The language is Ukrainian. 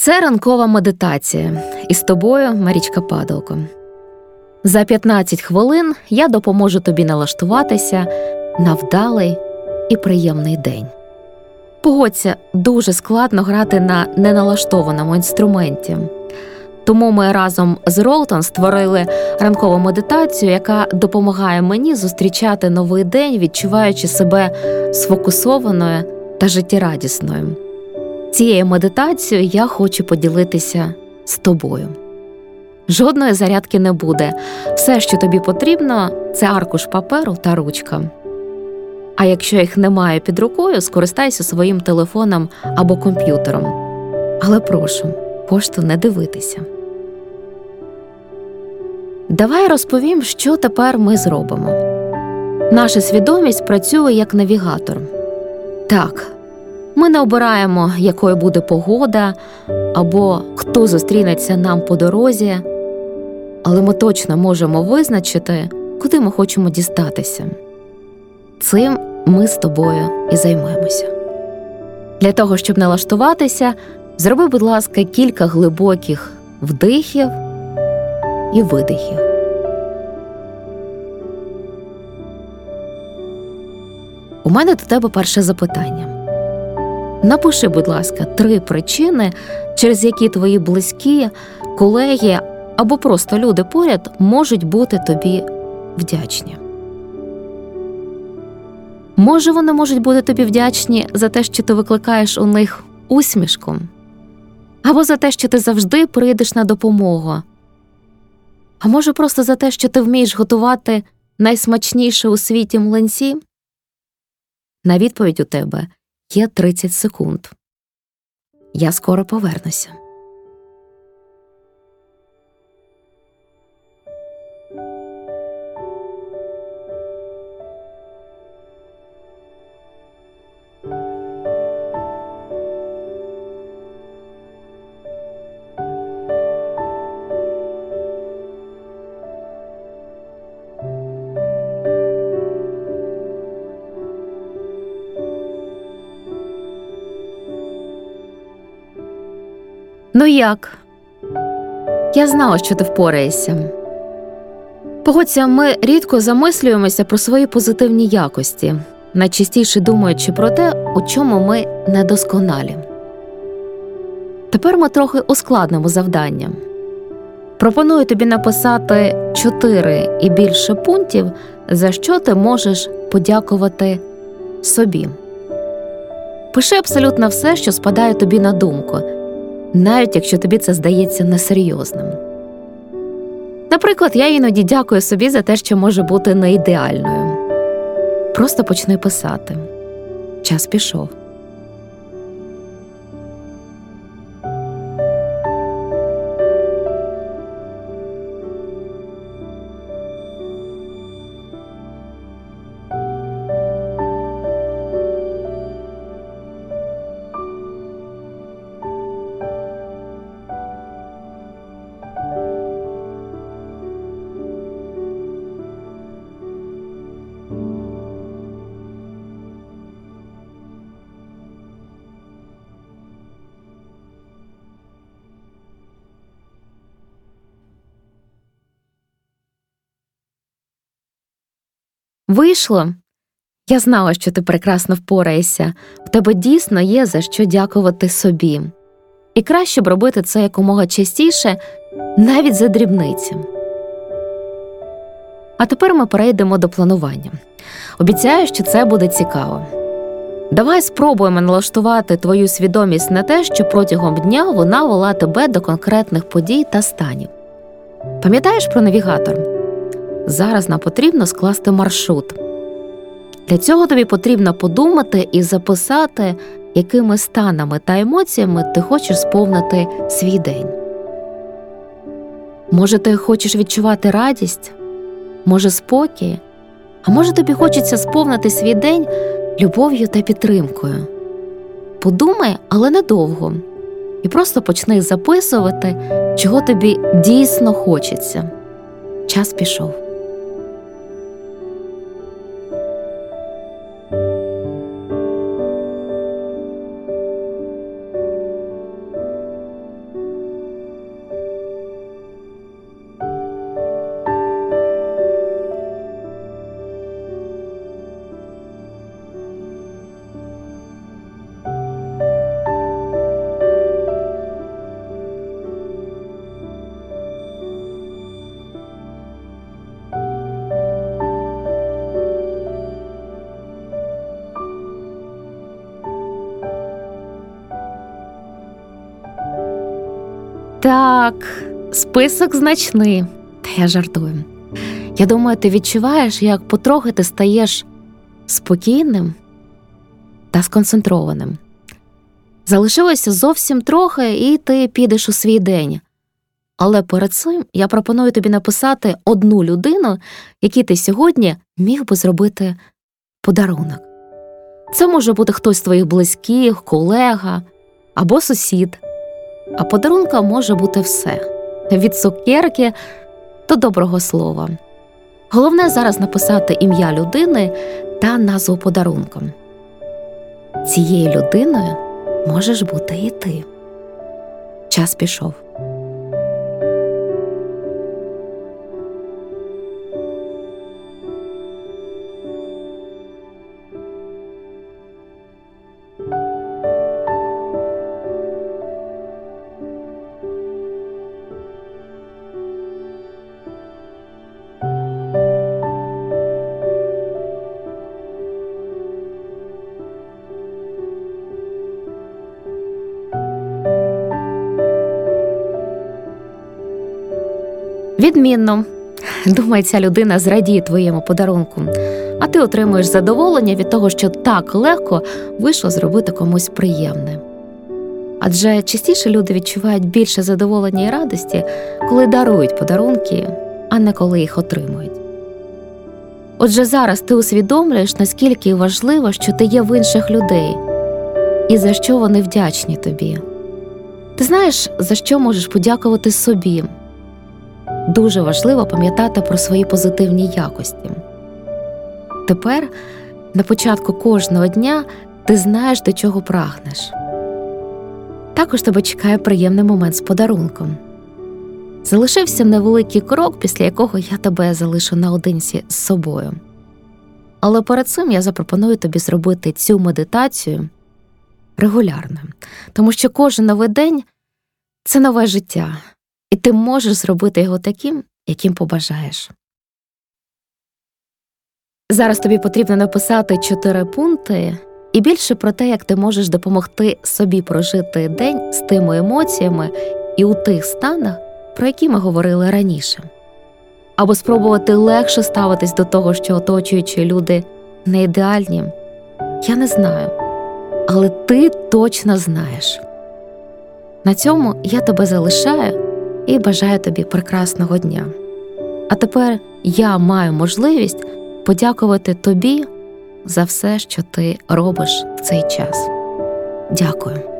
Це ранкова медитація. І з тобою Марічка Падалко. За 15 хвилин я допоможу тобі налаштуватися на вдалий і приємний день. Погодься, дуже складно грати на неналаштованому інструменті. Тому ми разом з Ролтон створили ранкову медитацію, яка допомагає мені зустрічати новий день, відчуваючи себе сфокусованою та життєрадісною. Цією медитацією я хочу поділитися з тобою. Жодної зарядки не буде. Все, що тобі потрібно, це аркуш паперу та ручка. А якщо їх немає під рукою, скористайся своїм телефоном або комп'ютером. Але прошу, пошту не дивитися. Давай розповім, що тепер ми зробимо. Наша свідомість працює як навігатор. Так, ми не обираємо, якою буде погода або хто зустрінеться нам по дорозі, але ми точно можемо визначити, куди ми хочемо дістатися. Цим ми з тобою і займемося. Для того, щоб налаштуватися, зроби, будь ласка, кілька глибоких вдихів і видихів. У мене до тебе перше запитання. Напиши, будь ласка, три причини, через які твої близькі, колеги або просто люди поряд можуть бути тобі вдячні. Може, вони можуть бути тобі вдячні за те, що ти викликаєш у них усмішку, або за те, що ти завжди прийдеш на допомогу, а може, просто за те, що ти вмієш готувати найсмачніше у світі млинці? На відповідь у тебе є 30 секунд. Я скоро повернуся. Ну як? Я знала, що ти впораєшся. Погодься, ми рідко замислюємося про свої позитивні якості, найчастіше думаючи про те, у чому ми недосконалі. Тепер ми трохи ускладнимо завдання. Пропоную тобі написати чотири і більше пунктів, за що ти можеш подякувати собі. Пиши абсолютно все, що спадає тобі на думку навіть якщо тобі це здається несерйозним. Наприклад, я іноді дякую собі за те, що може бути не ідеальною. Просто почни писати. Час пішов. Вийшло. Я знала, що ти прекрасно впораєшся, в тебе дійсно є за що дякувати собі. І краще б робити це якомога частіше, навіть за дрібниці. А тепер ми перейдемо до планування. Обіцяю, що це буде цікаво. Давай спробуємо налаштувати твою свідомість на те, що протягом дня вона вела тебе до конкретних подій та станів. Пам'ятаєш про навігатор? Зараз нам потрібно скласти маршрут. Для цього тобі потрібно подумати і записати, якими станами та емоціями ти хочеш сповнити свій день. Може, ти хочеш відчувати радість, може, спокій, а може, тобі хочеться сповнити свій день любов'ю та підтримкою. Подумай, але недовго, і просто почни записувати, чого тобі дійсно хочеться. Час пішов. Так, список значний, та я жартую. Я думаю, ти відчуваєш, як потрохи ти стаєш спокійним та сконцентрованим. Залишилося зовсім трохи, і ти підеш у свій день. Але перед цим я пропоную тобі написати одну людину, якій ти сьогодні міг би зробити подарунок. Це може бути хтось з твоїх близьких, колега або сусід. А подарунка може бути все від цукерки до доброго слова. Головне зараз написати ім'я людини та назву подарунком. Цією людиною можеш бути і ти. Час пішов. Відмінно. Думаю, ця людина зрадіє твоєму подарунку, а ти отримуєш задоволення від того, що так легко вийшло зробити комусь приємне. Адже частіше люди відчувають більше задоволення і радості, коли дарують подарунки, а не коли їх отримують. Отже, зараз ти усвідомлюєш, наскільки важливо, що ти є в інших людей, і за що вони вдячні тобі. Ти знаєш, за що можеш подякувати собі. Дуже важливо пам'ятати про свої позитивні якості. Тепер, на початку кожного дня, ти знаєш, до чого прагнеш. Також тебе чекає приємний момент з подарунком. Залишився невеликий крок, після якого я тебе залишу наодинці з собою. Але перед цим я запропоную тобі зробити цю медитацію регулярно, тому що кожен новий день це нове життя, і ти можеш зробити його таким, яким побажаєш. Зараз тобі потрібно написати чотири пункти і більше про те, як ти можеш допомогти собі прожити день з тими емоціями і у тих станах, про які ми говорили раніше, або спробувати легше ставитись до того, що оточуючі люди не ідеальні. Я не знаю, але ти точно знаєш. На цьому я тебе залишаю і бажаю тобі прекрасного дня. А тепер я маю можливість подякувати тобі за все, що ти робиш в цей час. Дякую.